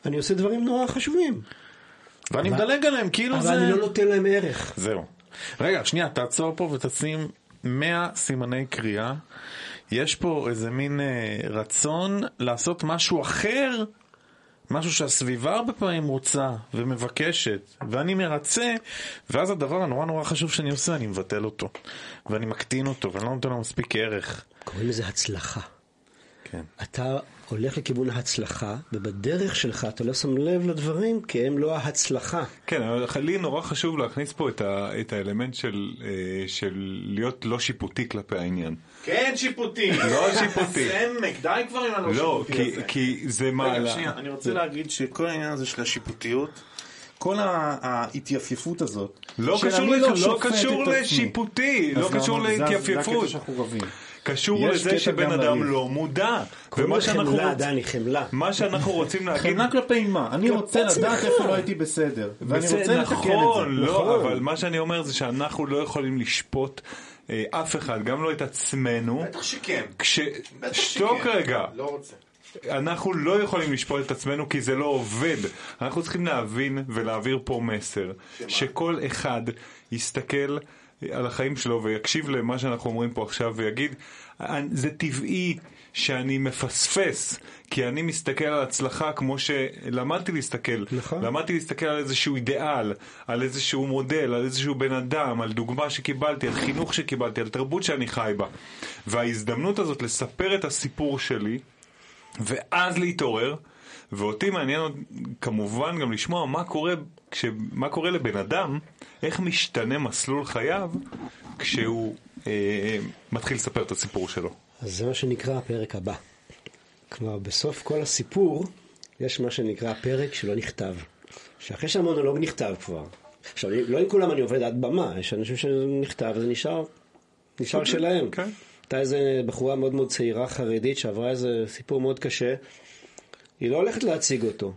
אני עושה דברים נורא חשובים. ואני מדלג עליהם, כאילו אבל זה... אני לא נותן להם ערך. זהו. רגע, שנייה, תעצור פה ותשים 100 סימני קריאה. יש פה איזה מין אה, רצון לעשות משהו אחר, משהו שהסביבה הרבה פעמים רוצה ומבקשת, ואני מרצה, ואז הדבר הנורא נורא חשוב שאני עושה, אני מבטל אותו. ואני מקטין אותו, ואני לא נותן לו מספיק ערך. קוראים לזה הצלחה. כן. אתה הולך לכיוון ההצלחה, ובדרך שלך אתה לא שם לב לדברים, כי הם לא ההצלחה. כן, אבל לי נורא חשוב להכניס פה את, ה, את האלמנט של, אה, של להיות לא שיפוטי כלפי העניין. כן, שיפוטי. לא שיפוטי. סמק, די כבר עם הלא לא, שיפוטי כי. כי זה רגע, מעלה... שנייה, אני רוצה להגיד שכל העניין הזה של השיפוטיות, כל ה- ההתייפייפות הזאת, לא קשור, לא, לא קשור. לשיפוטי, לא אז קשור למה? זה- זה להתייפייפות. קשור לזה שבן אדם. לא מודע. קוראים ומה שאנחנו חמלה, רוצ- דני, חמלה. מה שאנחנו רוצים להגיד... חמלה כלפי מה? אני רוצה. לדעת איפה לא הייתי בסדר, ואני בסדר, רוצה לתקן את זה. נכון, לא, נכון. אבל מה שאני אומר זה שאנחנו לא יכולים לשפוט אה, אף אחד, גם לא את עצמנו. בטח שכן. כש... בטח שתוק שכן. רגע. לא רוצה. אנחנו לא יכולים לשפוט את עצמנו כי זה לא עובד. אנחנו צריכים להבין ולהעביר פה מסר. שכל אחד יסתכל על החיים שלו ויקשיב למה שאנחנו אומרים פה עכשיו ויגיד, זה טבעי שאני מפספס, כי אני מסתכל על הצלחה כמו שלמדתי להסתכל. נכון. למדתי להסתכל על איזשהו אידיאל, על איזשהו מודל, על איזשהו בן אדם, על דוגמה שקיבלתי, על חינוך שקיבלתי, על תרבות שאני חי בה. וההזדמנות הזאת לספר את הסיפור שלי, ואז להתעורר, ואותי מעניין כמובן גם לשמוע מה קורה, כש, מה קורה לבן אדם, איך משתנה מסלול חייו כשהוא אה, מתחיל לספר את הסיפור שלו. אז זה מה שנקרא הפרק הבא. כלומר, בסוף כל הסיפור, יש מה שנקרא פרק שלא נכתב. שאחרי שהמונולוג נכתב כבר, עכשיו, לא עם כולם אני עובד עד במה, יש אנשים שנכתב וזה נשאר, נשאר שלהם. כן. הייתה איזה בחורה מאוד מאוד צעירה חרדית שעברה איזה סיפור מאוד קשה, היא לא הולכת להציג אותו,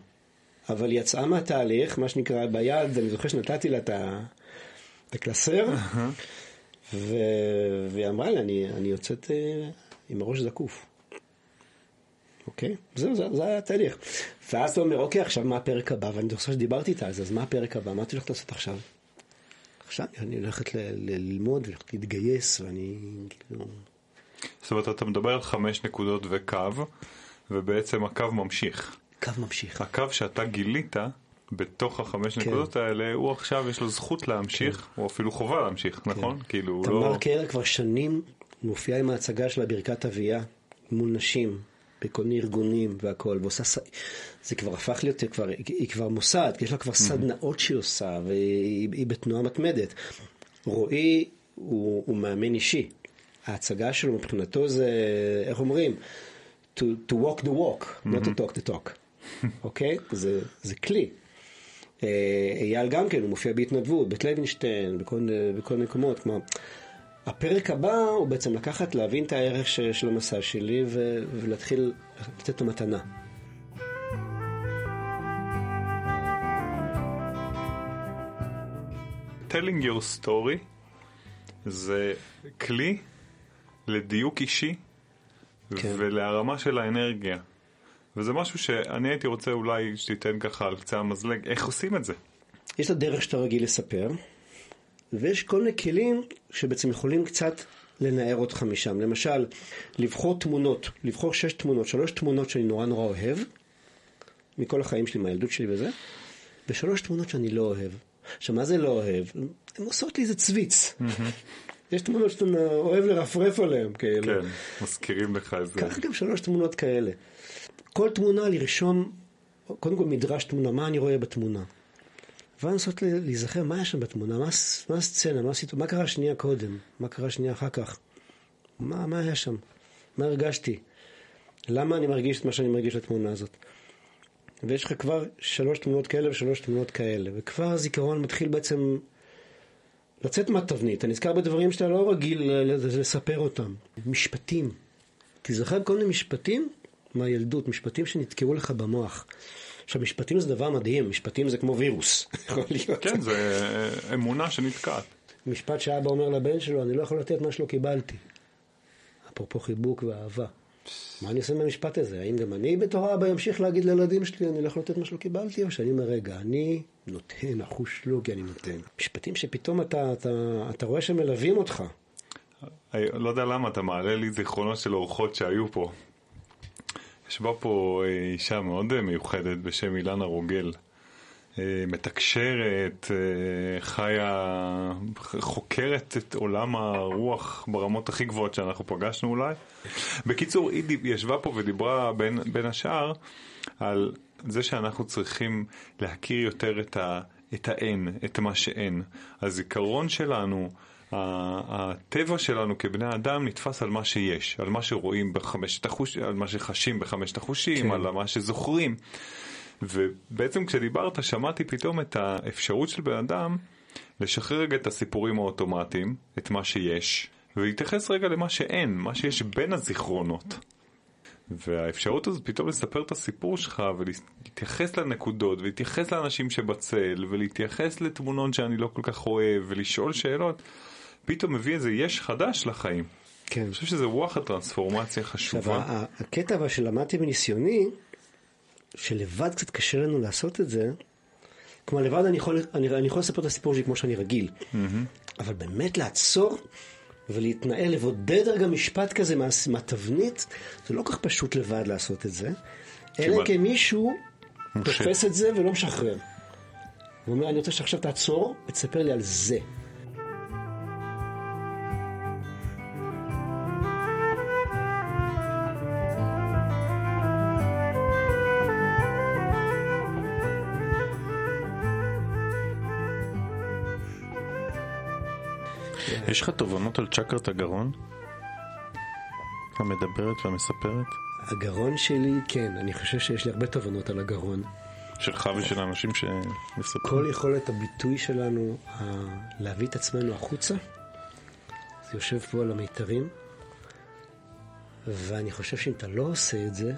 אבל היא יצאה מהתהליך, מה שנקרא ביד, אני זוכר שנתתי לה את הקלסר, ו... והיא אמרה לי, אני, אני יוצאת אה, עם הראש זקוף. אוקיי? זהו, זה, זה היה התהליך. ואז אתה אומר, אוקיי, עכשיו מה הפרק הבא? ואני זוכר שדיברתי איתה על זה, אז מה הפרק הבא? מה את הולכת לעשות עכשיו? עכשיו אני הולכת ל- ל- ללמוד, הולכת להתגייס, ואני כאילו... זאת אומרת, אתה מדבר על חמש נקודות וקו, ובעצם הקו ממשיך. קו ממשיך. הקו שאתה גילית בתוך החמש כן. נקודות האלה, הוא עכשיו יש לו זכות להמשיך, או אפילו חובה להמשיך, נכון? כאילו, הוא תמר לא... קלר כבר שנים מופיעה עם ההצגה שלה ברכת אביה מול נשים, בכל מיני ארגונים והכל, ועושה, ס- זה כבר הפך להיות, כבר, היא כבר מוסד, יש לה כבר סדנאות שהיא עושה, והיא היא בתנועה מתמדת. רועי הוא, הוא מאמן אישי. ההצגה שלו מבחינתו זה, איך אומרים? To, to walk the walk, not to talk the talk. אוקיי? זה, זה כלי. אה, אייל גם כן, הוא מופיע בהתנדבות, בית לוינשטיין, בכל, בכל מיני מקומות. כלומר, הפרק הבא הוא בעצם לקחת, להבין את הערך ש- של המסע שלי ו, ולהתחיל לתת את המתנה. telling your story זה כלי לדיוק אישי כן. ולהרמה של האנרגיה. וזה משהו שאני הייתי רוצה אולי שתיתן ככה על קצה המזלג, איך עושים את זה? יש את הדרך שאתה רגיל לספר, ויש כל מיני כלים שבעצם יכולים קצת לנער אותך משם. למשל, לבחור תמונות, לבחור שש תמונות, שלוש תמונות שאני נורא נורא אוהב, מכל החיים שלי, מהילדות שלי וזה, ושלוש תמונות שאני לא אוהב. עכשיו, מה זה לא אוהב? הן עושות לי איזה צוויץ. יש תמונות שאתה אוהב לרפרף עליהן, כאילו. כן, מזכירים לך איזה... קח גם שלוש תמונות כאלה. כל תמונה לרשום, קודם כל מדרש תמונה, מה אני רואה בתמונה. ולנסות להיזכר מה היה שם בתמונה, מה, מה הסצנה, מה, הסיטו, מה קרה שנייה קודם, מה קרה שנייה אחר כך, מה, מה היה שם, מה הרגשתי, למה אני מרגיש את מה שאני מרגיש בתמונה הזאת. ויש לך כבר שלוש תמונות כאלה ושלוש תמונות כאלה, וכבר הזיכרון מתחיל בעצם לצאת מהתבנית. אתה נזכר בדברים שאתה לא רגיל לספר אותם. משפטים. תיזכר כל מיני משפטים מהילדות, משפטים שנתקעו לך במוח. עכשיו, משפטים זה דבר מדהים, משפטים זה כמו וירוס. יכול להיות. כן, זה אה, אמונה שנתקעת. משפט שאבא אומר לבן שלו, אני לא יכול לתת מה שלא קיבלתי. אפרופו חיבוק ואהבה. מה אני עושה מהמשפט הזה? האם גם אני בתור אבא אמשיך להגיד לילדים שלי, אני יכול לתת מה שלא קיבלתי? או שאני אומר, רגע, אני נותן, אחוש לא כי אני נותן. משפטים שפתאום אתה, אתה, אתה רואה שמלווים אותך. אני לא יודע למה, אתה מעלה לי זיכרונות של אורחות שהיו פה. ישבה פה אה, אישה מאוד מיוחדת בשם אילנה רוגל. אה, מתקשרת, אה, חיה, חוקרת את עולם הרוח ברמות הכי גבוהות שאנחנו פגשנו אולי. בקיצור, היא ישבה פה ודיברה בין, בין השאר על זה שאנחנו צריכים להכיר יותר את, ה, את האין, את מה שאין. הזיכרון שלנו, הטבע שלנו כבני אדם נתפס על מה שיש, על מה שרואים בחמשת החושים, על מה שחשים בחמשת החושים, כן. על מה שזוכרים. ובעצם כשדיברת שמעתי פתאום את האפשרות של בן אדם לשחרר רגע את הסיפורים האוטומטיים, את מה שיש, ולהתייחס רגע למה שאין, מה שיש בין הזיכרונות. והאפשרות הזאת פתאום לספר את הסיפור שלך ולהתייחס לנקודות ולהתייחס לאנשים שבצל ולהתייחס לתמונות שאני לא כל כך אוהב ולשאול שאלות, פתאום מביא איזה יש חדש לחיים. כן. אני חושב שזה רוח הטרנספורמציה עכשיו, חשובה. ה- הקטע אבל שלמדתי מניסיוני, שלבד קצת קשה לנו לעשות את זה, כלומר לבד אני יכול, אני, אני יכול לספר את הסיפור שלי כמו שאני רגיל, אבל באמת לעצור ולהתנהל, לבודד רגע משפט כזה מה, מהתבנית, זה לא כל כך פשוט לבד לעשות את זה, אלא. אם כן מישהו. תופס את זה ולא משחרר. הוא אומר, אני רוצה שעכשיו תעצור ותספר לי על זה. יש לך תובנות על צ'קרת הגרון? המדברת והמספרת? הגרון שלי, כן, אני חושב שיש לי הרבה תובנות על הגרון. שלך ושל האנשים שמספרים. כל יכולת הביטוי שלנו, להביא את עצמנו החוצה, זה יושב פה על המיתרים, ואני חושב שאם אתה לא עושה את זה,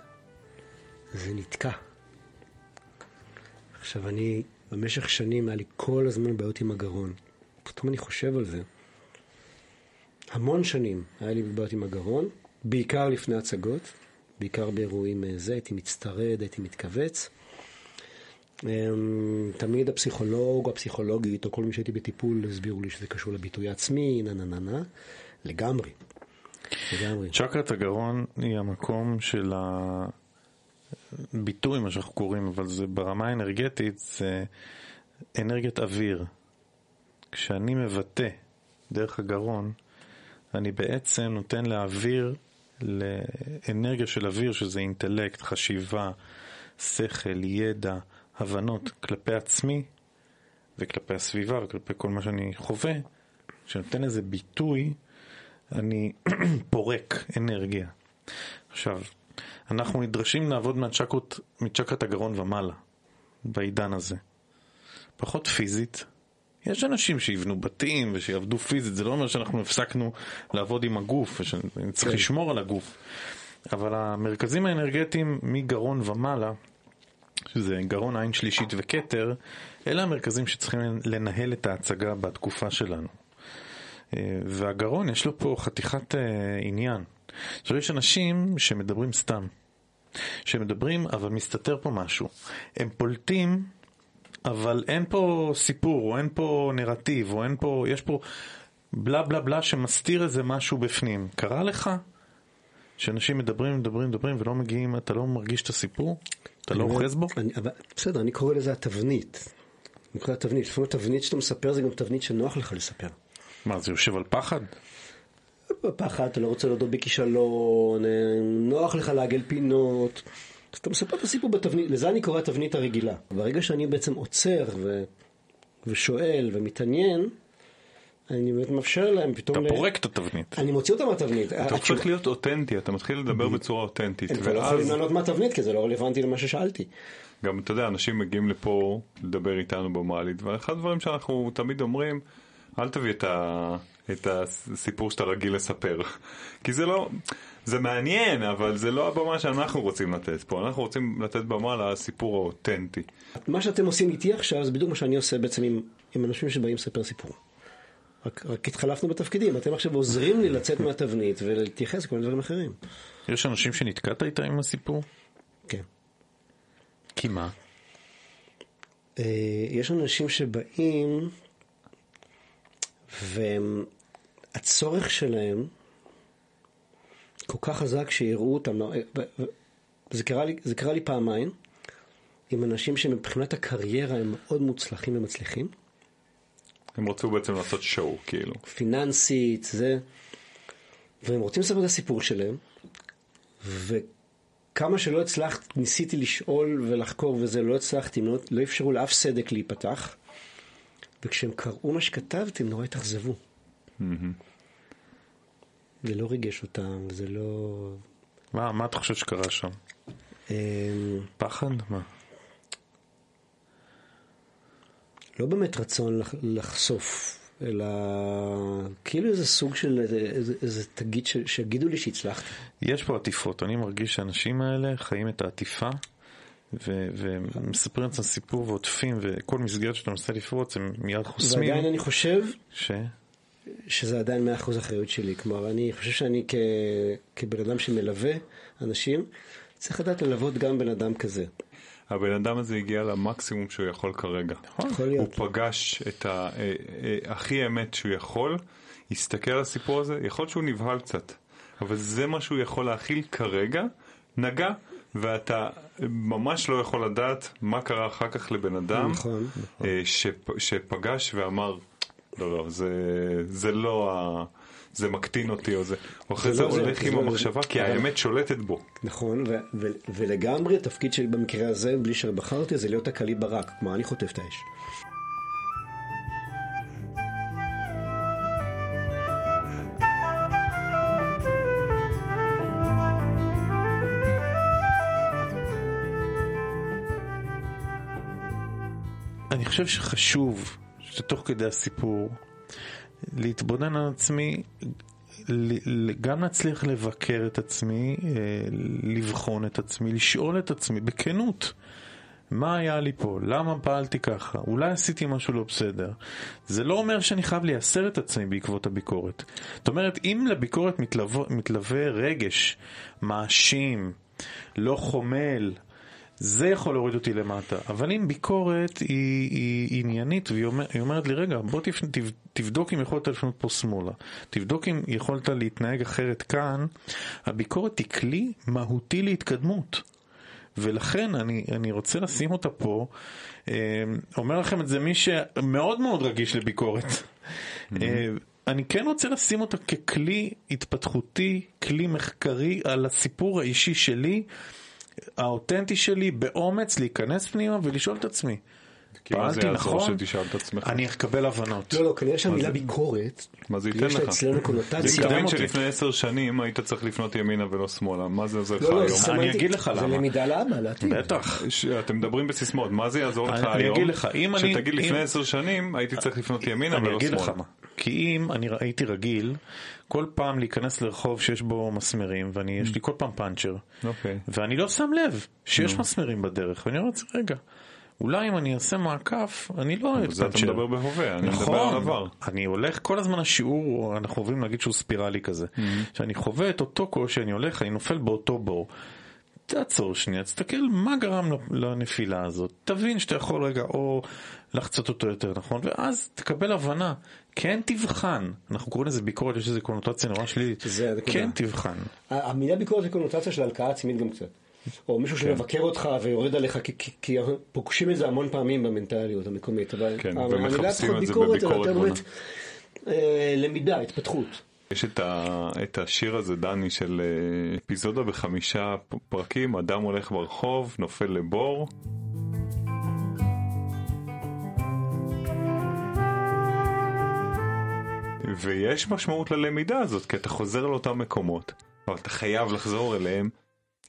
זה נתקע. עכשיו, אני, במשך שנים היה לי כל הזמן בעיות עם הגרון. פתאום אני חושב על זה. המון שנים היה לי בעיות עם הגרון, בעיקר לפני הצגות, בעיקר באירועים אה, זה, הייתי מצטרד, הייתי מתכווץ. אמ, תמיד הפסיכולוג או הפסיכולוגית או כל מי שהייתי בטיפול הסבירו לי שזה קשור לביטוי עצמי, נה נה נה נה, לגמרי. לגמרי. צ'קרת הגרון היא המקום של הביטוי, מה שאנחנו קוראים, אבל זה ברמה האנרגטית, זה אנרגיית אוויר. כשאני מבטא דרך הגרון, אני בעצם נותן לאוויר, לאנרגיה של אוויר, שזה אינטלקט, חשיבה, שכל, ידע, הבנות כלפי עצמי וכלפי הסביבה וכלפי כל מה שאני חווה, כשנותן איזה ביטוי, אני פורק אנרגיה. עכשיו, אנחנו נדרשים לעבוד מהצ'קרות, מצ'קרת הגרון ומעלה, בעידן הזה. פחות פיזית. יש אנשים שיבנו בתים ושיעבדו פיזית, זה לא אומר שאנחנו הפסקנו לעבוד עם הגוף, צריך כן. לשמור על הגוף. אבל המרכזים האנרגטיים מגרון ומעלה, שזה גרון עין שלישית וכתר, אלה המרכזים שצריכים לנהל את ההצגה בתקופה שלנו. אה, והגרון יש לו פה חתיכת אה, עניין. עכשיו יש אנשים שמדברים סתם. שמדברים אבל מסתתר פה משהו. הם פולטים אבל אין פה סיפור או אין פה נרטיב או אין פה, יש פה בלה בלה בלה שמסתיר איזה משהו בפנים. קרה לך שאנשים מדברים מדברים מדברים ולא מגיעים, אתה לא מרגיש את הסיפור? אתה לא אוחז בו? אני, אבל, בסדר, אני קורא לזה התבנית. אני קורא לתבנית. לפעמים התבנית שאתה מספר זה גם תבנית שנוח לך לספר. מה, זה יושב על פחד? בפחד, אתה לא רוצה להודות בכישלון, אה, נוח לך לעגל פינות. אז אתה מספר את הסיפור בתבנית, לזה אני קורא התבנית הרגילה. ברגע שאני בעצם עוצר ו... ושואל ומתעניין, אני באמת מאפשר להם פתאום... אתה ל- פורק את התבנית. אני מוציא אותם מהתבנית. אתה הופך להיות אותנטי, אתה מתחיל לדבר בצורה אותנטית, הם כבר לא יכולים ואז לענות מהתבנית, כי זה לא רלוונטי למה ששאלתי. גם, אתה יודע, אנשים מגיעים לפה לדבר איתנו במעלית, ואחד הדברים שאנחנו תמיד אומרים, אל תביא את, ה... את הסיפור שאתה רגיל לספר. כי זה לא, זה מעניין, אבל זה לא הבמה שאנחנו רוצים לתת פה. אנחנו רוצים לתת במה לסיפור האותנטי. מה שאתם עושים איתי עכשיו זה בדיוק מה שאני עושה בעצם עם, עם אנשים שבאים לספר סיפור. רק, רק התחלפנו בתפקידים, אתם עכשיו עוזרים לי לצאת מהתבנית ולהתייחס לכל מיני דברים אחרים. יש אנשים שנתקעת איתם עם הסיפור? כן. כי מה? אה, יש אנשים שבאים והצורך שלהם כל כך חזק שיראו אותם. לא, זה קרה לי, זה קרה לי פעמיים עם אנשים שמבחינת הקריירה הם מאוד מוצלחים ומצליחים. הם רצו בעצם לעשות שואו, כאילו. פיננסית, זה, והם רוצים לספר את הסיפור שלהם, וכמה שלא הצלחתי, ניסיתי לשאול ולחקור וזה, לא הצלחתי, לא, לא אפשרו לאף סדק להיפתח, וכשהם קראו מה שכתבתי, הם נורא התאכזבו. זה לא ריגש אותם, זה לא... מה, מה אתה חושב שקרה שם? אמ, פחד? מה? לא באמת רצון לח- לחשוף, אלא כאילו איזה סוג של, איזה, איזה, איזה תגיד, ש- שיגידו לי שהצלחתי. יש פה עטיפות, אני מרגיש שהאנשים האלה חיים את העטיפה ו- ומספרים את הסיפור ועוטפים וכל מסגרת שאתה מנסה לפרוץ הם מיד חוסמים ועדיין אני חושב ש... שזה עדיין מאה אחוז אחריות שלי. כלומר, אני חושב שאני כ... כבן אדם שמלווה אנשים, צריך לדעת ללוות גם בן אדם כזה. הבן אדם הזה הגיע למקסימום שהוא יכול כרגע. יכול הוא להיות. פגש את ה- אה, אה, הכי אמת שהוא יכול, הסתכל על הסיפור הזה, יכול להיות שהוא נבהל קצת, אבל זה מה שהוא יכול להכיל כרגע, נגע, ואתה ממש לא יכול לדעת מה קרה אחר כך לבן אדם נכון, שפ- שפגש ואמר, לא, לא, זה, זה לא ה... זה מקטין אותי או זה, הוא אחרי לא זה הולך עם לא המחשבה כי האמת שולטת בו. נכון, ולגמרי התפקיד שלי במקרה הזה, בלי שבחרתי, זה להיות הקליב ברק, כלומר אני חוטף את האש. אני חושב שחשוב שתוך כדי הסיפור להתבונן על עצמי, גם להצליח לבקר את עצמי, אה, לבחון את עצמי, לשאול את עצמי בכנות. מה היה לי פה? למה פעלתי ככה? אולי עשיתי משהו לא בסדר. זה לא אומר שאני חייב לייסר את עצמי בעקבות הביקורת. זאת אומרת, אם לביקורת מתלווה, מתלווה רגש מאשים, לא חומל, זה יכול להוריד אותי למטה. אבל אם ביקורת היא, היא עניינית והיא אומר, היא אומרת לי, רגע, בוא תפ, תב, תבדוק אם יכולת לפנות פה שמאלה. תבדוק אם יכולת להתנהג אחרת כאן. הביקורת היא כלי מהותי להתקדמות. ולכן אני, אני רוצה לשים אותה פה. אה, אומר לכם את זה מי שמאוד מאוד רגיש לביקורת. אה, אני כן רוצה לשים אותה ככלי התפתחותי, כלי מחקרי על הסיפור האישי שלי, האותנטי שלי, באומץ להיכנס פנימה ולשאול את עצמי. זה פעלתי נכון? שתשאל את עצמך? אני אקבל הבנות. לא, לא, כנראה שהמילה זה- ביקורת, מה זה ייתן יש לה לך? אצלנו זה קונוטציה. מתכוון אותי. שלפני עשר שנים היית צריך לפנות ימינה ולא שמאלה, מה זה עוזר לך לא, לא, היום? זה אני אגיד לך זה למה. למידה לאבא, לעתיד. בטח. אתם מדברים בסיסמאות, מה זה יעזור לך אני- אני היום? אגיד לך, אם אני- שתגיד לפני עשר שנים הייתי צריך לפנות ימינה אני ולא אגיד לך שמאלה. מה. כי אם אני הייתי רגיל כל פעם להיכנס לרחוב שיש בו מסמרים ויש לי כל פעם פאנצ'ר אוקיי. ואני לא שם לב שיש מסמרים בדרך ואני אומר רגע אולי אם אני אעשה מעקף אני לא אוהב זה אתה פאנצ'ר. מדבר בהווה, אני מדבר נכון, על עבר. אני הולך כל הזמן השיעור אנחנו עוברים להגיד שהוא ספירלי כזה שאני חווה את אותו קושי אני הולך אני נופל באותו בור. תעצור שנייה, תסתכל מה גרם לנפילה הזאת, תבין שאתה יכול רגע או לחצות אותו יותר נכון, ואז תקבל הבנה, כן תבחן, אנחנו קוראים לזה ביקורת, יש איזה קונוטציה נורא שלילית. כן תבחן, המילה ביקורת זה קונוטציה של הלקאה עצמית גם קצת. או מישהו שמבקר אותך ויורד עליך, כי- כי- כי פוגשים את זה המון פעמים במנטליות המקומית. אבל כן, המילה פחות ביקורת, אלא יותר. באמת אה, למידה, התפתחות. יש את, ה, את השיר הזה, דני, של אה, אפיזודה בחמישה פרקים, אדם הולך ברחוב, נופל לבור. ויש משמעות ללמידה הזאת, כי אתה חוזר לאותם מקומות, אבל אתה חייב לחזור אליהם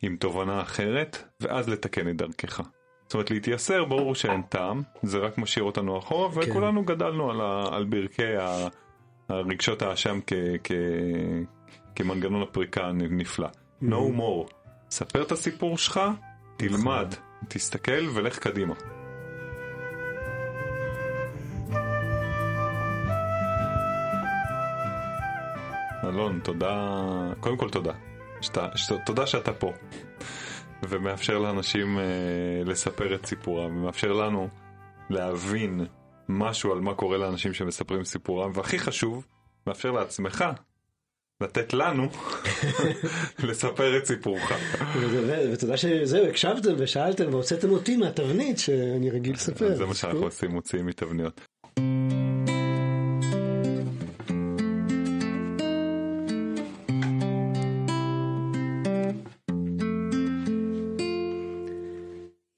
עם תובנה אחרת, ואז לתקן את דרכך. זאת אומרת, להתייסר, ברור שאין טעם, זה רק משאיר אותנו אחורה, וכולנו גדלנו על, ה, על ברכי ה, הרגשות האשם כ, כ, כמנגנון הפריקה הנפלא. No more. ספר את הסיפור שלך, תלמד, תסתכל ולך קדימה. אלון, תודה, קודם כל תודה. שאתה, שאתה, תודה שאתה פה. ומאפשר לאנשים אה, לספר את סיפורם, ומאפשר לנו להבין משהו על מה קורה לאנשים שמספרים סיפורם, והכי חשוב, מאפשר לעצמך לתת לנו לספר את סיפורך. וזה- ותודה שזהו, הקשבתם ושאלתם והוצאתם אותי מהתבנית שאני רגיל לספר. זה מה שאנחנו עושים, מוציאים מתבניות.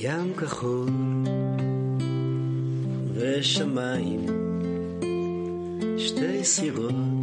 ים כחול 契合。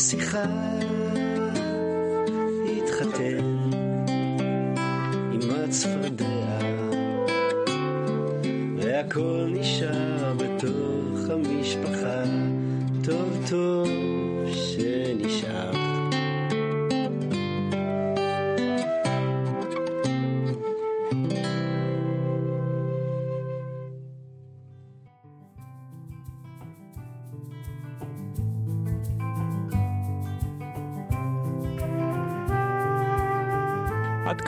לנסיכה,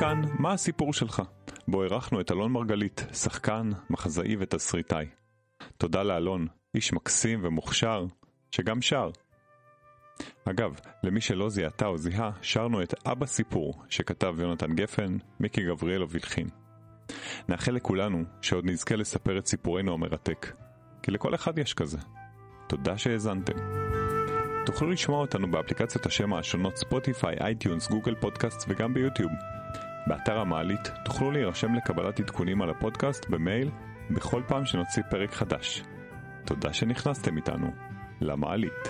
כאן, מה הסיפור שלך? בו אירחנו את אלון מרגלית, שחקן, מחזאי ותסריטאי. תודה לאלון, איש מקסים ומוכשר, שגם שר. אגב, למי שלא זיהתה או זיהה, שרנו את אבא סיפור, שכתב יונתן גפן, מיקי גבריאלוב הלחין. נאחל לכולנו שעוד נזכה לספר את סיפורנו המרתק, כי לכל אחד יש כזה. תודה שהאזנתם. תוכלו לשמוע אותנו באפליקציות השמע השונות ספוטיפיי, אייטיונס, גוגל פודקאסט וגם ביוטיוב. באתר המעלית תוכלו להירשם לקבלת עדכונים על הפודקאסט במייל בכל פעם שנוציא פרק חדש. תודה שנכנסתם איתנו למעלית.